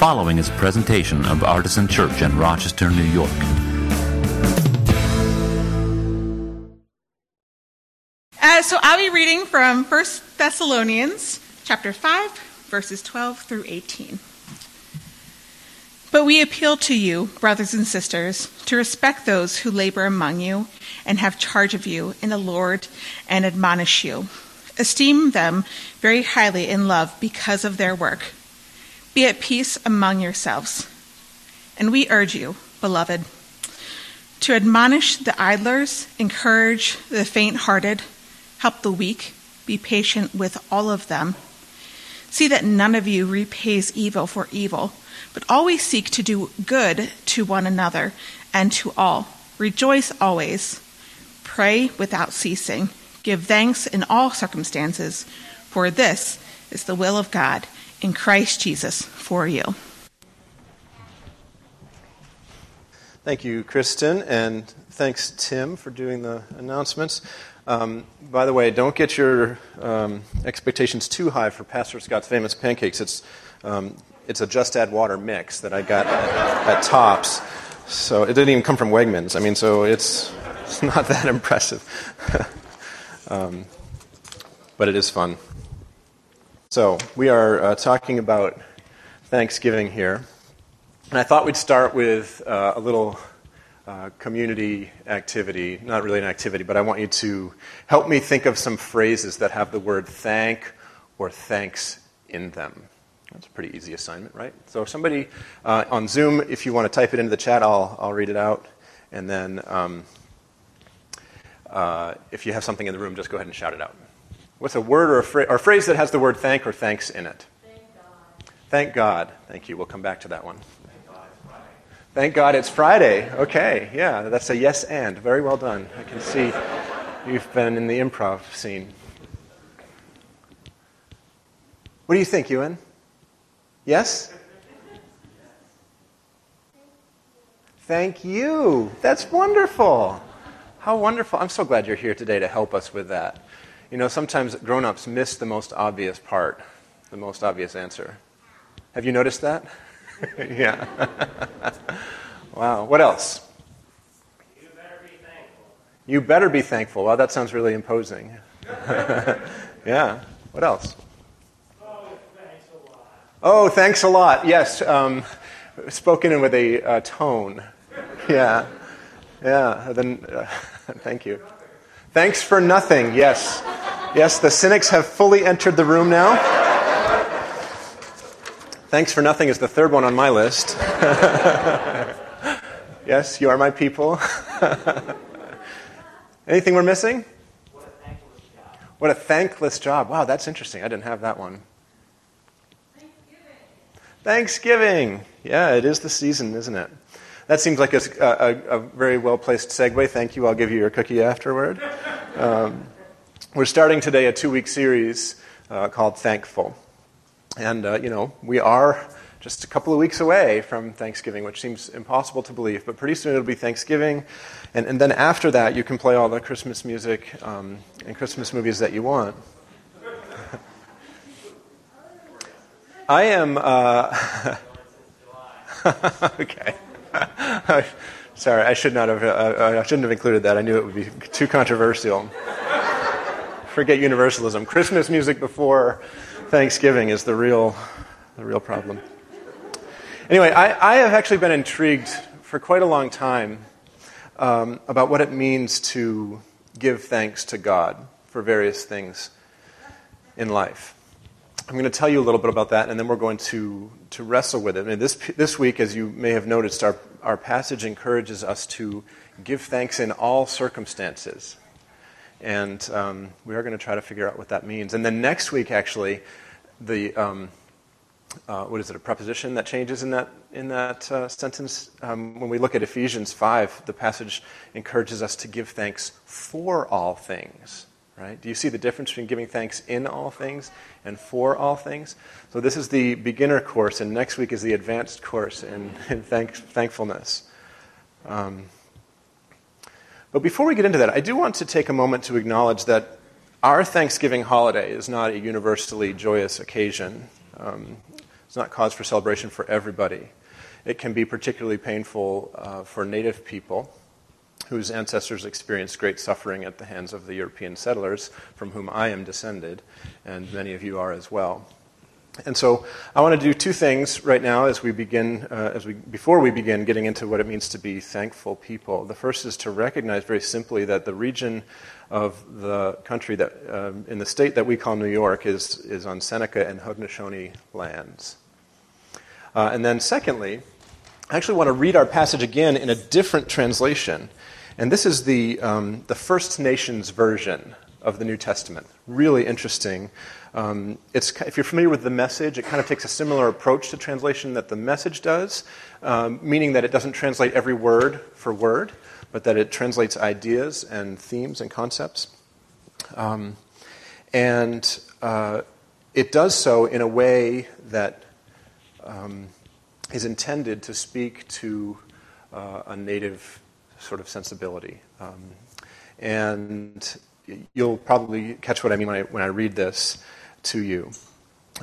following is a presentation of Artisan Church in Rochester, New York. Uh, so I'll be reading from 1 Thessalonians chapter 5, verses 12 through 18. But we appeal to you, brothers and sisters, to respect those who labor among you and have charge of you in the Lord and admonish you. Esteem them very highly in love because of their work. Be at peace among yourselves. And we urge you, beloved, to admonish the idlers, encourage the faint hearted, help the weak, be patient with all of them. See that none of you repays evil for evil, but always seek to do good to one another and to all. Rejoice always. Pray without ceasing. Give thanks in all circumstances, for this is the will of God in Christ Jesus for you. Thank you, Kristen, and thanks, Tim, for doing the announcements. Um, by the way, don't get your um, expectations too high for Pastor Scott's famous pancakes. It's, um, it's a just add water mix that I got at, at Tops. So it didn't even come from Wegmans. I mean, so it's, it's not that impressive. Um, but it is fun. So, we are uh, talking about Thanksgiving here. And I thought we'd start with uh, a little uh, community activity. Not really an activity, but I want you to help me think of some phrases that have the word thank or thanks in them. That's a pretty easy assignment, right? So, somebody uh, on Zoom, if you want to type it into the chat, I'll, I'll read it out. And then um, uh, if you have something in the room, just go ahead and shout it out. What's a word or a, or a phrase that has the word thank or thanks in it? Thank God. Thank God. Thank you. We'll come back to that one. Thank God it's Friday. Okay, yeah, that's a yes and. Very well done. I can see you've been in the improv scene. What do you think, Ewan? Yes? Thank you. That's wonderful. How wonderful. I'm so glad you're here today to help us with that. You know, sometimes grown ups miss the most obvious part, the most obvious answer. Have you noticed that? yeah. wow. What else? You better be thankful. You better be thankful. Wow, that sounds really imposing. yeah. What else? Oh, thanks a lot. Oh, thanks a lot. Yes. Um, spoken in with a uh, tone. Yeah. Yeah, then uh, thank you. Thanks for nothing. Yes. Yes, the cynics have fully entered the room now. Thanks for nothing is the third one on my list. yes, you are my people. Anything we're missing? What a thankless job. Wow, that's interesting. I didn't have that one. Thanksgiving. Yeah, it is the season, isn't it? That seems like a, a, a very well placed segue. Thank you. I'll give you your cookie afterward. Um, we're starting today a two week series uh, called Thankful. And, uh, you know, we are just a couple of weeks away from Thanksgiving, which seems impossible to believe. But pretty soon it'll be Thanksgiving. And, and then after that, you can play all the Christmas music um, and Christmas movies that you want. I am. Uh, okay. Sorry, I should not have. Uh, I shouldn't have included that. I knew it would be too controversial. Forget universalism. Christmas music before Thanksgiving is the real, the real problem. Anyway, I, I have actually been intrigued for quite a long time um, about what it means to give thanks to God for various things in life. I'm going to tell you a little bit about that, and then we're going to, to wrestle with it. And this, this week, as you may have noticed, our, our passage encourages us to give thanks in all circumstances. And um, we are going to try to figure out what that means. And then next week, actually, the um, uh, what is it, a preposition that changes in that, in that uh, sentence? Um, when we look at Ephesians 5, the passage encourages us to give thanks for all things. Right? Do you see the difference between giving thanks in all things and for all things? So, this is the beginner course, and next week is the advanced course in, in thank, thankfulness. Um, but before we get into that, I do want to take a moment to acknowledge that our Thanksgiving holiday is not a universally joyous occasion. Um, It's not cause for celebration for everybody. It can be particularly painful uh, for native people whose ancestors experienced great suffering at the hands of the European settlers, from whom I am descended, and many of you are as well. And so I want to do two things right now as we begin, uh, as we, before we begin getting into what it means to be thankful people. The first is to recognize very simply that the region of the country that, um, in the state that we call New York is, is on Seneca and Haudenosaunee lands. Uh, and then secondly, I actually want to read our passage again in a different translation. And this is the, um, the First Nations version of the New Testament. Really interesting. Um, if you're familiar with the message, it kind of takes a similar approach to translation that the message does, um, meaning that it doesn't translate every word for word, but that it translates ideas and themes and concepts. Um, and uh, it does so in a way that um, is intended to speak to uh, a native sort of sensibility. Um, and you'll probably catch what I mean when I, when I read this to you.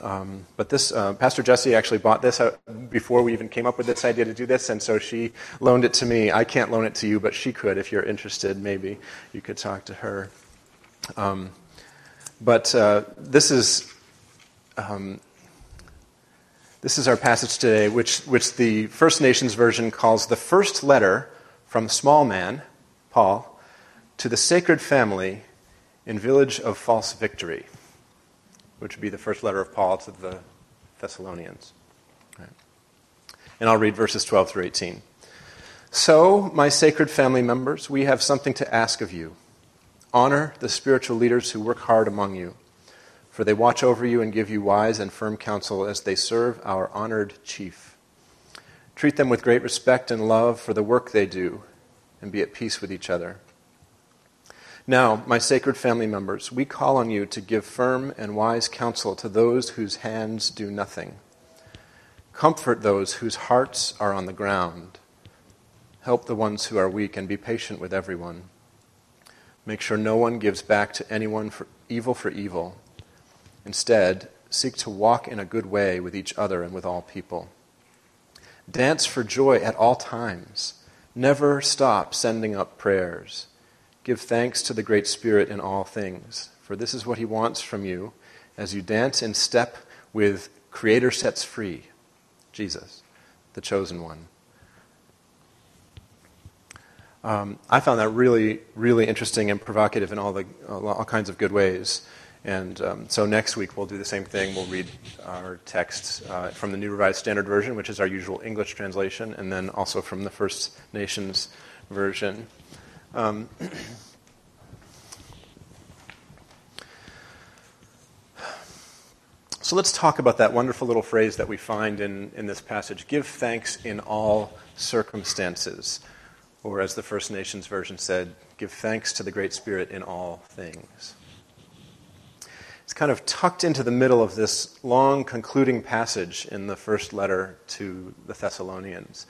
Um, but this, uh, Pastor Jesse actually bought this out before we even came up with this idea to do this, and so she loaned it to me. I can't loan it to you, but she could if you're interested. Maybe you could talk to her. Um, but uh, this is um, this is our passage today, which which the First Nations version calls the first letter from small man, Paul, to the sacred family in village of false victory which would be the first letter of Paul to the Thessalonians. Right. And I'll read verses 12 through 18. So, my sacred family members, we have something to ask of you. Honor the spiritual leaders who work hard among you, for they watch over you and give you wise and firm counsel as they serve our honored chief. Treat them with great respect and love for the work they do, and be at peace with each other. Now, my sacred family members, we call on you to give firm and wise counsel to those whose hands do nothing. Comfort those whose hearts are on the ground. Help the ones who are weak and be patient with everyone. Make sure no one gives back to anyone for evil for evil. Instead, seek to walk in a good way with each other and with all people. Dance for joy at all times. Never stop sending up prayers. Give thanks to the Great Spirit in all things, for this is what He wants from you as you dance in step with Creator sets free, Jesus, the chosen one. Um, I found that really, really interesting and provocative in all, the, all kinds of good ways. And um, so next week we'll do the same thing. We'll read our text uh, from the New Revised Standard Version, which is our usual English translation, and then also from the First Nations Version. Um, so let's talk about that wonderful little phrase that we find in, in this passage give thanks in all circumstances. Or, as the First Nations version said, give thanks to the Great Spirit in all things. It's kind of tucked into the middle of this long concluding passage in the first letter to the Thessalonians.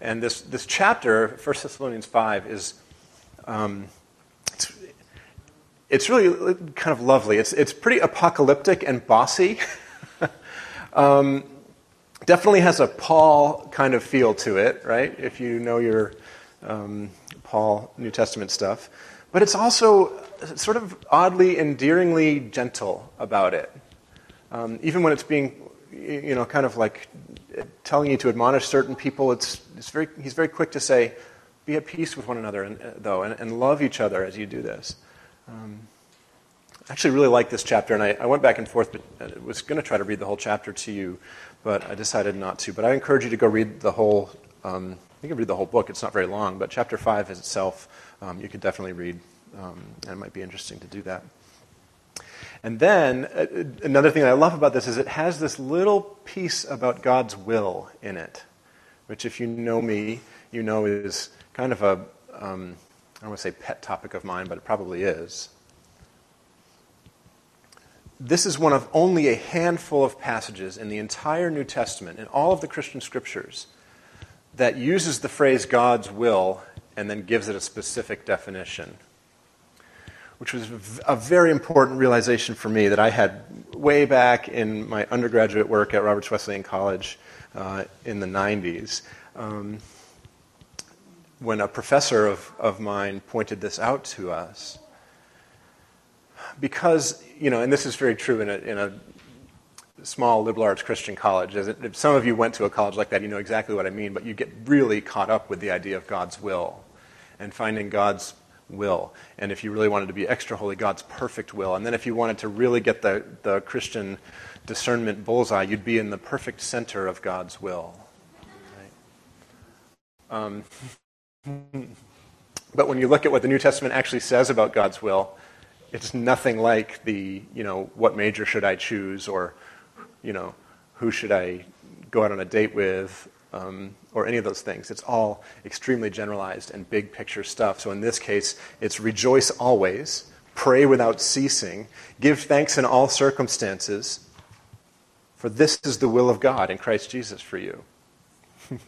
And this, this chapter, 1 Thessalonians 5, is um, it's, it's really kind of lovely. It's, it's pretty apocalyptic and bossy. um, definitely has a Paul kind of feel to it, right? If you know your um, Paul New Testament stuff. But it's also sort of oddly, endearingly gentle about it. Um, even when it's being, you know, kind of like telling you to admonish certain people, it's, it's very, he's very quick to say, be at peace with one another, and, uh, though, and, and, love each other as you do this. Um, I actually really like this chapter, and I, I went back and forth, but I uh, was going to try to read the whole chapter to you, but I decided not to. But I encourage you to go read the whole. Um, you can read the whole book; it's not very long, but chapter five is itself. Um, you could definitely read, um, and it might be interesting to do that. And then uh, another thing I love about this is it has this little piece about God's will in it, which, if you know me, you know is kind of a um, I don't want to say pet topic of mine, but it probably is. This is one of only a handful of passages in the entire New Testament, in all of the Christian scriptures, that uses the phrase God's will and then gives it a specific definition. which was a very important realization for me that I had way back in my undergraduate work at Roberts Wesleyan College uh, in the 90s. Um, when a professor of, of mine pointed this out to us. Because, you know, and this is very true in a, in a small liberal arts Christian college. It, if some of you went to a college like that, you know exactly what I mean, but you get really caught up with the idea of God's will and finding God's will. And if you really wanted to be extra holy, God's perfect will. And then if you wanted to really get the, the Christian discernment bullseye, you'd be in the perfect center of God's will. Right? Um, but when you look at what the New Testament actually says about God's will, it's nothing like the, you know, what major should I choose or, you know, who should I go out on a date with um, or any of those things. It's all extremely generalized and big picture stuff. So in this case, it's rejoice always, pray without ceasing, give thanks in all circumstances, for this is the will of God in Christ Jesus for you.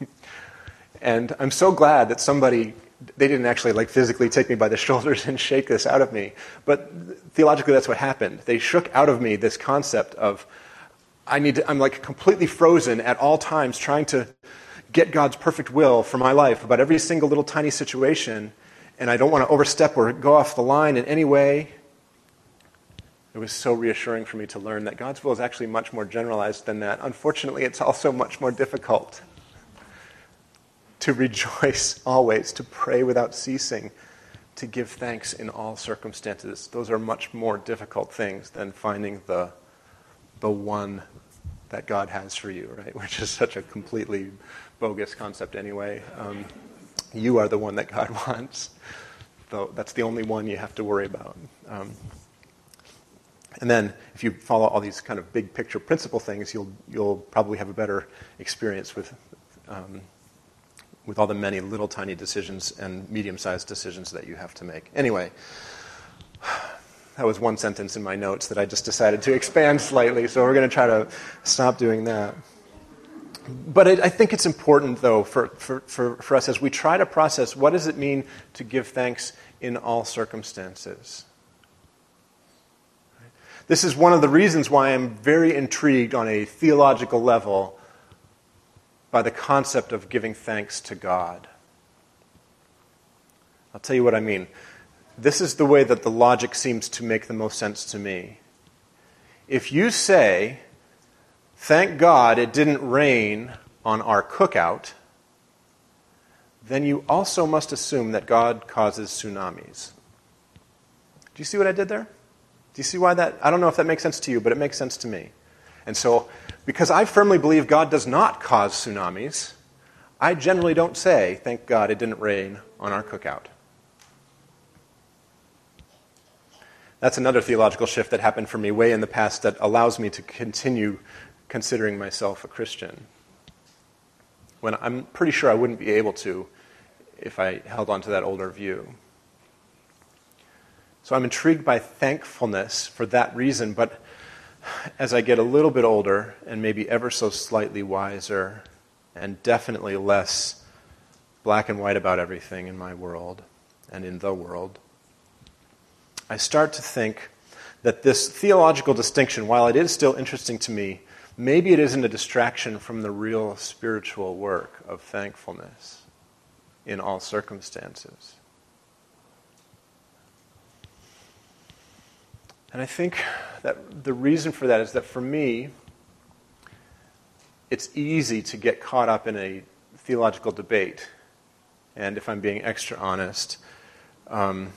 and I'm so glad that somebody they didn't actually like physically take me by the shoulders and shake this out of me. But theologically that's what happened. They shook out of me this concept of i need to, i'm like completely frozen at all times trying to get god's perfect will for my life about every single little tiny situation and i don't want to overstep or go off the line in any way. It was so reassuring for me to learn that god's will is actually much more generalized than that. Unfortunately it's also much more difficult to rejoice always, to pray without ceasing, to give thanks in all circumstances. Those are much more difficult things than finding the, the one that God has for you, right? Which is such a completely bogus concept anyway. Um, you are the one that God wants. Though that's the only one you have to worry about. Um, and then, if you follow all these kind of big picture principle things, you'll you'll probably have a better experience with um, with all the many little tiny decisions and medium sized decisions that you have to make. Anyway, that was one sentence in my notes that I just decided to expand slightly, so we're going to try to stop doing that. But I think it's important, though, for, for, for, for us as we try to process what does it mean to give thanks in all circumstances? This is one of the reasons why I'm very intrigued on a theological level by the concept of giving thanks to God. I'll tell you what I mean. This is the way that the logic seems to make the most sense to me. If you say, Thank God it didn't rain on our cookout, then you also must assume that God causes tsunamis. Do you see what I did there? Do you see why that? I don't know if that makes sense to you, but it makes sense to me. And so, because I firmly believe God does not cause tsunamis, I generally don't say, thank God it didn't rain on our cookout. That's another theological shift that happened for me way in the past that allows me to continue considering myself a Christian. When I'm pretty sure I wouldn't be able to if I held on to that older view. So I'm intrigued by thankfulness for that reason, but as I get a little bit older and maybe ever so slightly wiser and definitely less black and white about everything in my world and in the world, I start to think that this theological distinction, while it is still interesting to me, maybe it isn't a distraction from the real spiritual work of thankfulness in all circumstances. And I think that the reason for that is that for me, it's easy to get caught up in a theological debate. And if I'm being extra honest, um,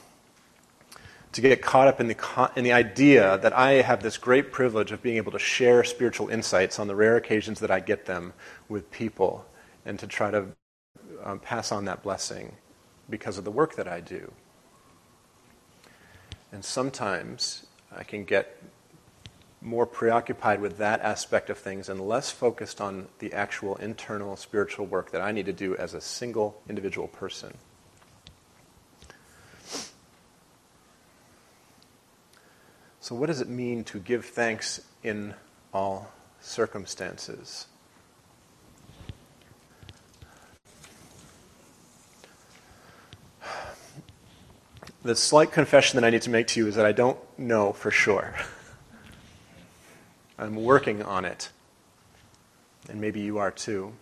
to get caught up in the, in the idea that I have this great privilege of being able to share spiritual insights on the rare occasions that I get them with people and to try to um, pass on that blessing because of the work that I do. And sometimes I can get more preoccupied with that aspect of things and less focused on the actual internal spiritual work that I need to do as a single individual person. So, what does it mean to give thanks in all circumstances? The slight confession that I need to make to you is that I don't know for sure. I'm working on it. And maybe you are too.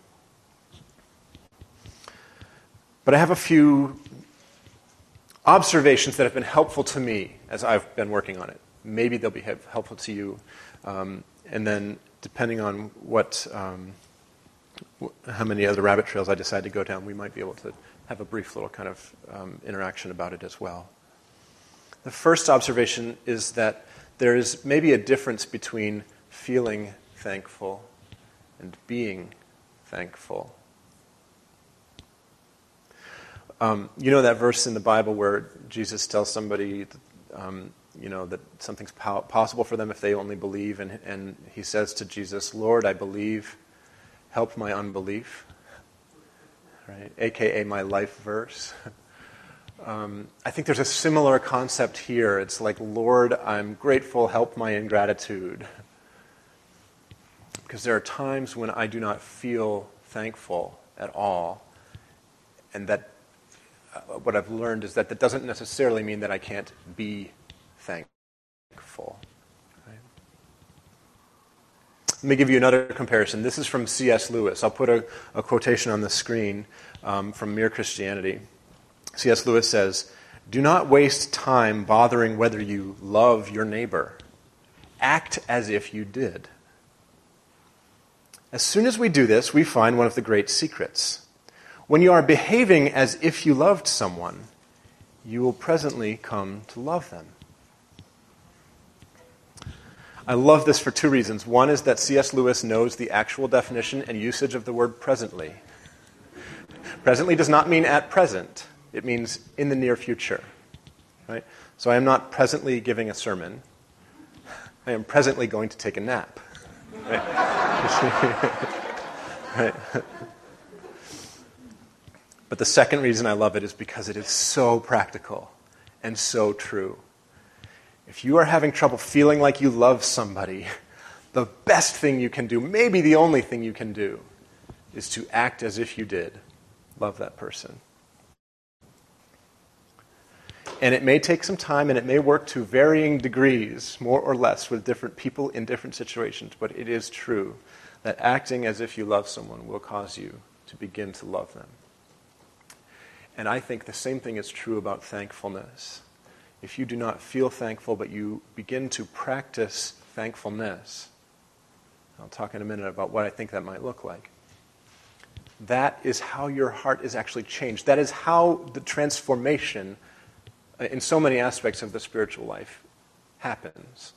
But I have a few observations that have been helpful to me as I've been working on it. Maybe they'll be helpful to you. Um, and then, depending on what, um, how many other rabbit trails I decide to go down, we might be able to have a brief little kind of um, interaction about it as well. The first observation is that there is maybe a difference between feeling thankful and being thankful. Um, you know that verse in the Bible where Jesus tells somebody, um, you know, that something's po- possible for them if they only believe, and, and he says to Jesus, "Lord, I believe. Help my unbelief." Right, AKA my life verse. Um, I think there's a similar concept here. It's like, Lord, I'm grateful, help my ingratitude. Because there are times when I do not feel thankful at all. And that, uh, what I've learned is that that doesn't necessarily mean that I can't be thankful. Right? Let me give you another comparison. This is from C.S. Lewis. I'll put a, a quotation on the screen um, from Mere Christianity. C.S. Lewis says, Do not waste time bothering whether you love your neighbor. Act as if you did. As soon as we do this, we find one of the great secrets. When you are behaving as if you loved someone, you will presently come to love them. I love this for two reasons. One is that C.S. Lewis knows the actual definition and usage of the word presently. Presently does not mean at present. It means in the near future. Right? So I am not presently giving a sermon. I am presently going to take a nap. Right? right? But the second reason I love it is because it is so practical and so true. If you are having trouble feeling like you love somebody, the best thing you can do, maybe the only thing you can do, is to act as if you did love that person. And it may take some time and it may work to varying degrees, more or less, with different people in different situations, but it is true that acting as if you love someone will cause you to begin to love them. And I think the same thing is true about thankfulness. If you do not feel thankful, but you begin to practice thankfulness, I'll talk in a minute about what I think that might look like. That is how your heart is actually changed. That is how the transformation uh, in so many aspects of the spiritual life happens.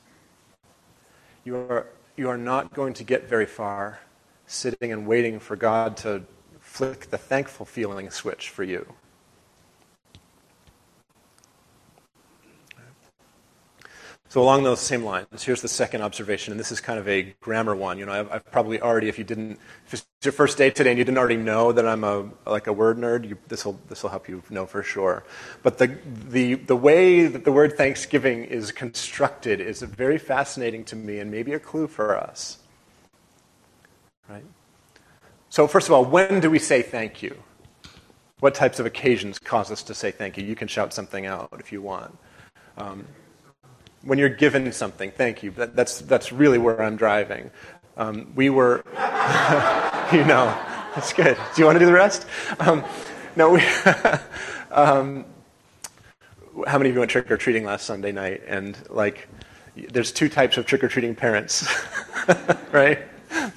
You are, you are not going to get very far sitting and waiting for God to flick the thankful feeling switch for you. So along those same lines, here's the second observation, and this is kind of a grammar one. You know, I've, I've probably already, if you didn't, if it's your first day today and you didn't already know that I'm a like a word nerd, this will this will help you know for sure. But the the the way that the word Thanksgiving is constructed is very fascinating to me, and maybe a clue for us. Right. So first of all, when do we say thank you? What types of occasions cause us to say thank you? You can shout something out if you want. Um, when you're given something, thank you. That, that's, that's really where I'm driving. Um, we were, you know, that's good. Do you want to do the rest? Um, no, we, um, how many of you went trick or treating last Sunday night? And like, there's two types of trick or treating parents, right?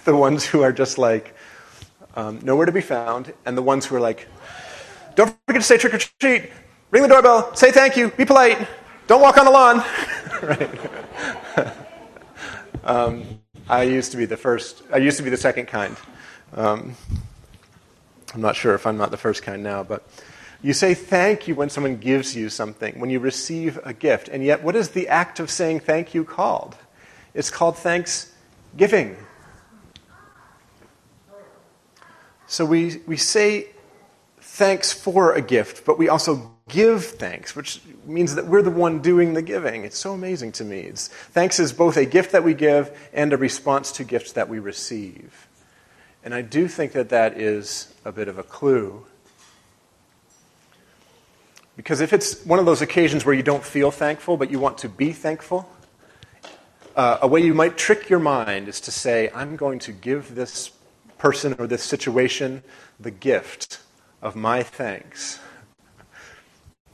The ones who are just like, um, nowhere to be found, and the ones who are like, don't forget to say trick or treat, ring the doorbell, say thank you, be polite, don't walk on the lawn. Right? um, I used to be the first. I used to be the second kind. Um, I'm not sure if I'm not the first kind now, but you say thank you when someone gives you something, when you receive a gift. And yet, what is the act of saying thank you called? It's called thanksgiving. So we, we say thanks for a gift, but we also give thanks, which means that we're the one doing the giving. It's so amazing to me. It's, thanks is both a gift that we give and a response to gifts that we receive. And I do think that that is a bit of a clue. Because if it's one of those occasions where you don't feel thankful, but you want to be thankful, uh, a way you might trick your mind is to say, I'm going to give this person or this situation the gift of my thanks.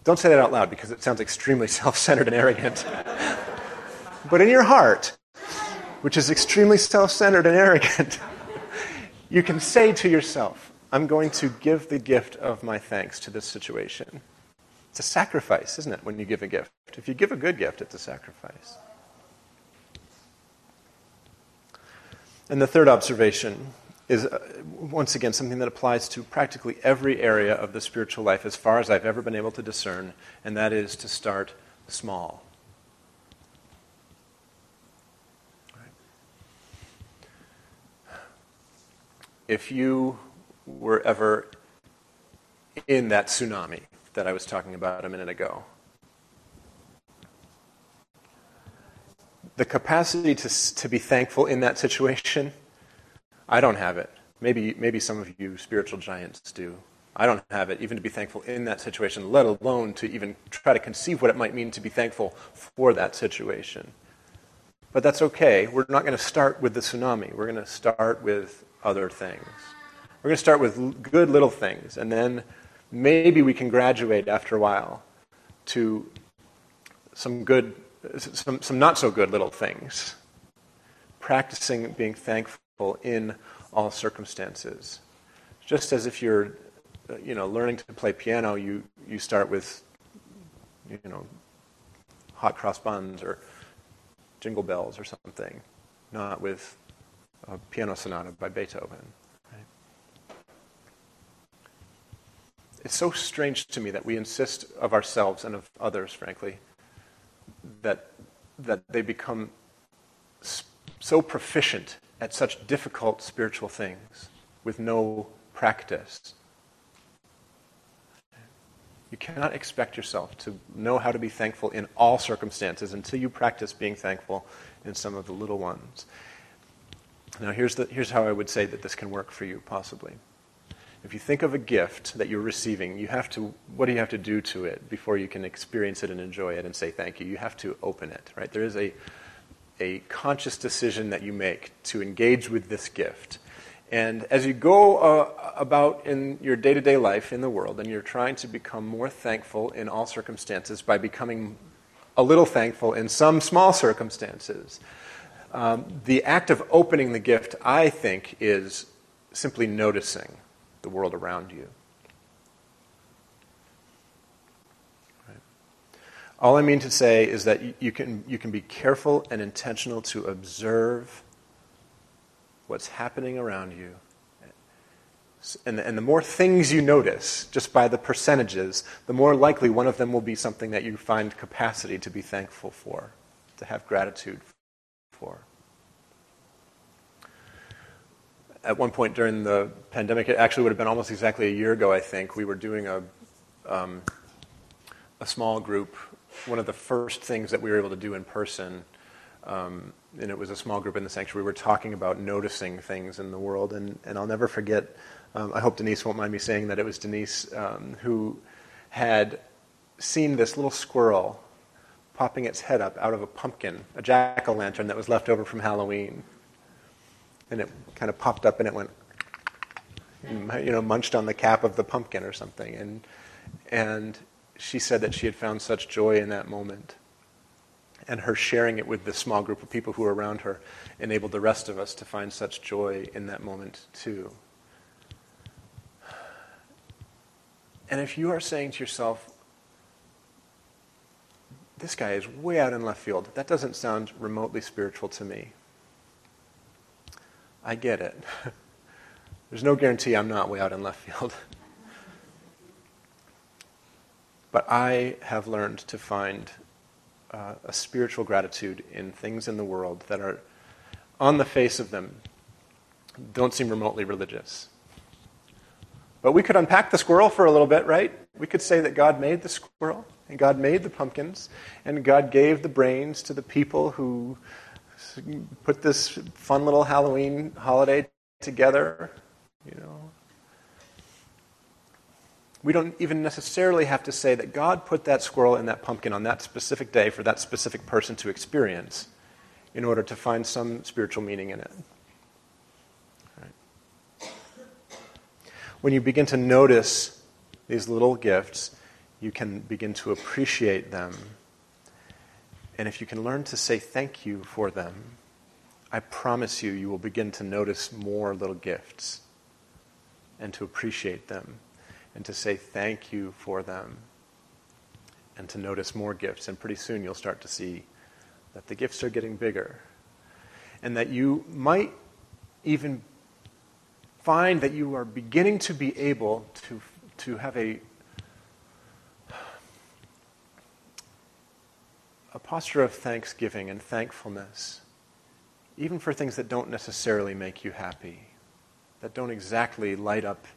Don't say that out loud because it sounds extremely self centered and arrogant. but in your heart, which is extremely self centered and arrogant, you can say to yourself, I'm going to give the gift of my thanks to this situation. It's a sacrifice, isn't it, when you give a gift? If you give a good gift, it's a sacrifice. And the third observation is, uh, once again, something that applies to practically every area of the spiritual life as far as I've ever been able to discern, and that is to start small. If you were ever in that tsunami that I was talking about a minute ago, the capacity to, to be thankful in that situation, I don't have it. Maybe, maybe some of you spiritual giants do. I don't have it, even to be thankful in that situation, let alone to even try to conceive what it might mean to be thankful for that situation. But that's okay. We're not going to start with the tsunami. We're going to start with other things. We're going to start with good little things, and then maybe we can graduate after a while to some good some, some not so good little things. Practicing being thankful in all circumstances. Just as if you're, you know, learning to play piano, you, you start with, you know, hot cross buns or jingle bells or something, not with a piano sonata by Beethoven. Right? It's so strange to me that we insist of ourselves and of others, frankly, that, that they become so proficient at such difficult spiritual things with no practice. You cannot expect yourself to know how to be thankful in all circumstances until you practice being thankful in some of the little ones. Now, here's, the, here's how I would say that this can work for you, possibly. If you think of a gift that you're receiving, you have to, what do you have to do to it before you can experience it and enjoy it and say thank you? You have to open it, right? There is a, a conscious decision that you make to engage with this gift. And as you go uh, about in your day to day life in the world, and you're trying to become more thankful in all circumstances by becoming a little thankful in some small circumstances, um, the act of opening the gift, I think, is simply noticing the world around you. All I mean to say is that you can, you can be careful and intentional to observe what's happening around you. And, and the more things you notice, just by the percentages, the more likely one of them will be something that you find capacity to be thankful for, to have gratitude for at one point during the pandemic, it actually would have been almost exactly a year ago, I think, we were doing a, um, a small group, one of the first things that we were able to do in person. Um, and it was a small group in the sanctuary. We were talking about noticing things in the world. And, and I'll never forget, um, I hope Denise won't mind me saying that it was Denise um, who had seen this little squirrel popping its head up out of a pumpkin, a jack o' lantern that was left over from Halloween and it kind of popped up and it went, you know, munched on the cap of the pumpkin or something. And, and she said that she had found such joy in that moment. And her sharing it with the small group of people who were around her enabled the rest of us to find such joy in that moment too. And if you are saying to yourself, this guy is way out in left field, that doesn't sound remotely spiritual to me. I get it. There's no guarantee I'm not way out in left field. but I have learned to find uh, a spiritual gratitude in things in the world that are, on the face of them, don't seem remotely religious. But we could unpack the squirrel for a little bit, right? We could say that God made the squirrel, and God made the pumpkins, and God gave the brains to the people who put this fun little Halloween holiday together, you know. We don't even necessarily have to say that God put that squirrel and that pumpkin on that specific day for that specific person to experience in order to find some spiritual meaning in it. Right. When you begin to notice these little gifts, you can begin to appreciate them. And if you can learn to say thank you for them, I promise you, you will begin to notice more little gifts and to appreciate them and to say thank you for them and to notice more gifts. And pretty soon you'll start to see that the gifts are getting bigger and that you might even find that you are beginning to be able to, to have a, a posture of thanksgiving and thankfulness, even for things that don't necessarily make you happy, that don't exactly light up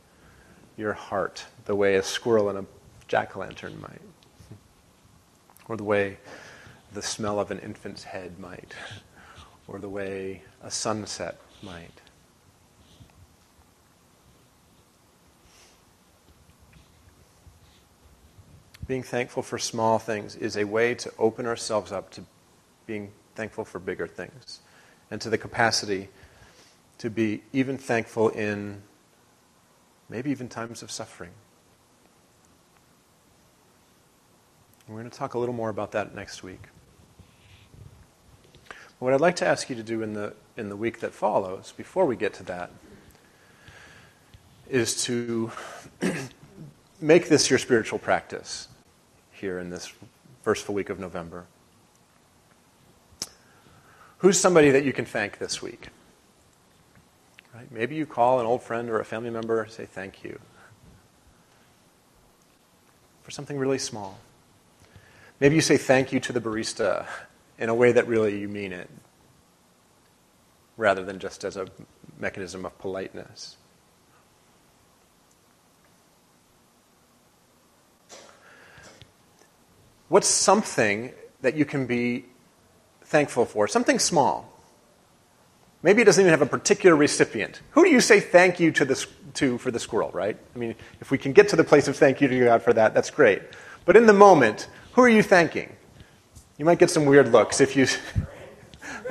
your heart the way a squirrel in a jack o' lantern might, or the way the smell of an infant's head might, or the way a sunset might. Being thankful for small things is a way to open ourselves up to being thankful for bigger things. And to the capacity to be even thankful in maybe even times of suffering. We're going to talk a little more about that next week. What I'd like to ask you to do in the, in the week that follows, before we get to that, is to make this your spiritual practice here in this first full week of November. Who's somebody that you can thank this week? Right? Maybe you call an old friend or a family member, say thank you for something really small. Maybe you say thank you to the barista in a way that really you mean it, rather than just as a mechanism of politeness. What's something that you can be thankful for? Something small. Maybe it doesn't even have a particular recipient. Who do you say thank you to, this, to for the squirrel, right? I mean, if we can get to the place of thank you to God for that, that's great. But in the moment, who are you thanking? You might get some weird looks if you.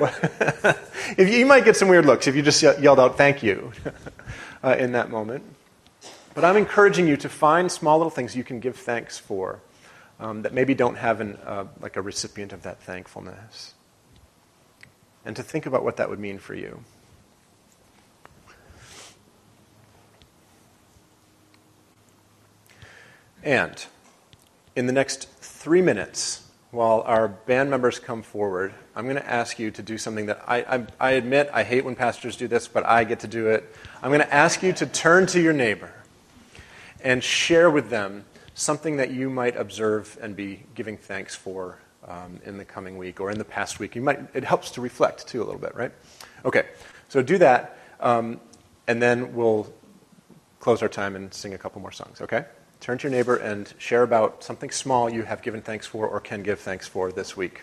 if you, you, might get some weird looks if you just yelled out thank you uh, in that moment. But I'm encouraging you to find small little things you can give thanks for um, that maybe don't have an, uh, like a recipient of that thankfulness. And to think about what that would mean for you. And in the next three minutes, while our band members come forward, I'm going to ask you to do something that I, I, I, admit I hate when pastors do this, but I get to do it. I'm going to ask you to turn to your neighbor and share with them something that you might observe and be giving thanks for um, in the coming week or in the past week. You might, it helps to reflect too a little bit, right? Okay, so do that, um, and then we'll close our time and sing a couple more songs, okay? Turn to your neighbor and share about something small you have given thanks for or can give thanks for this week.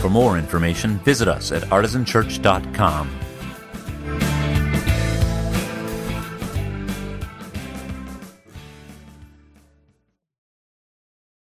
For more information, visit us at artisanchurch.com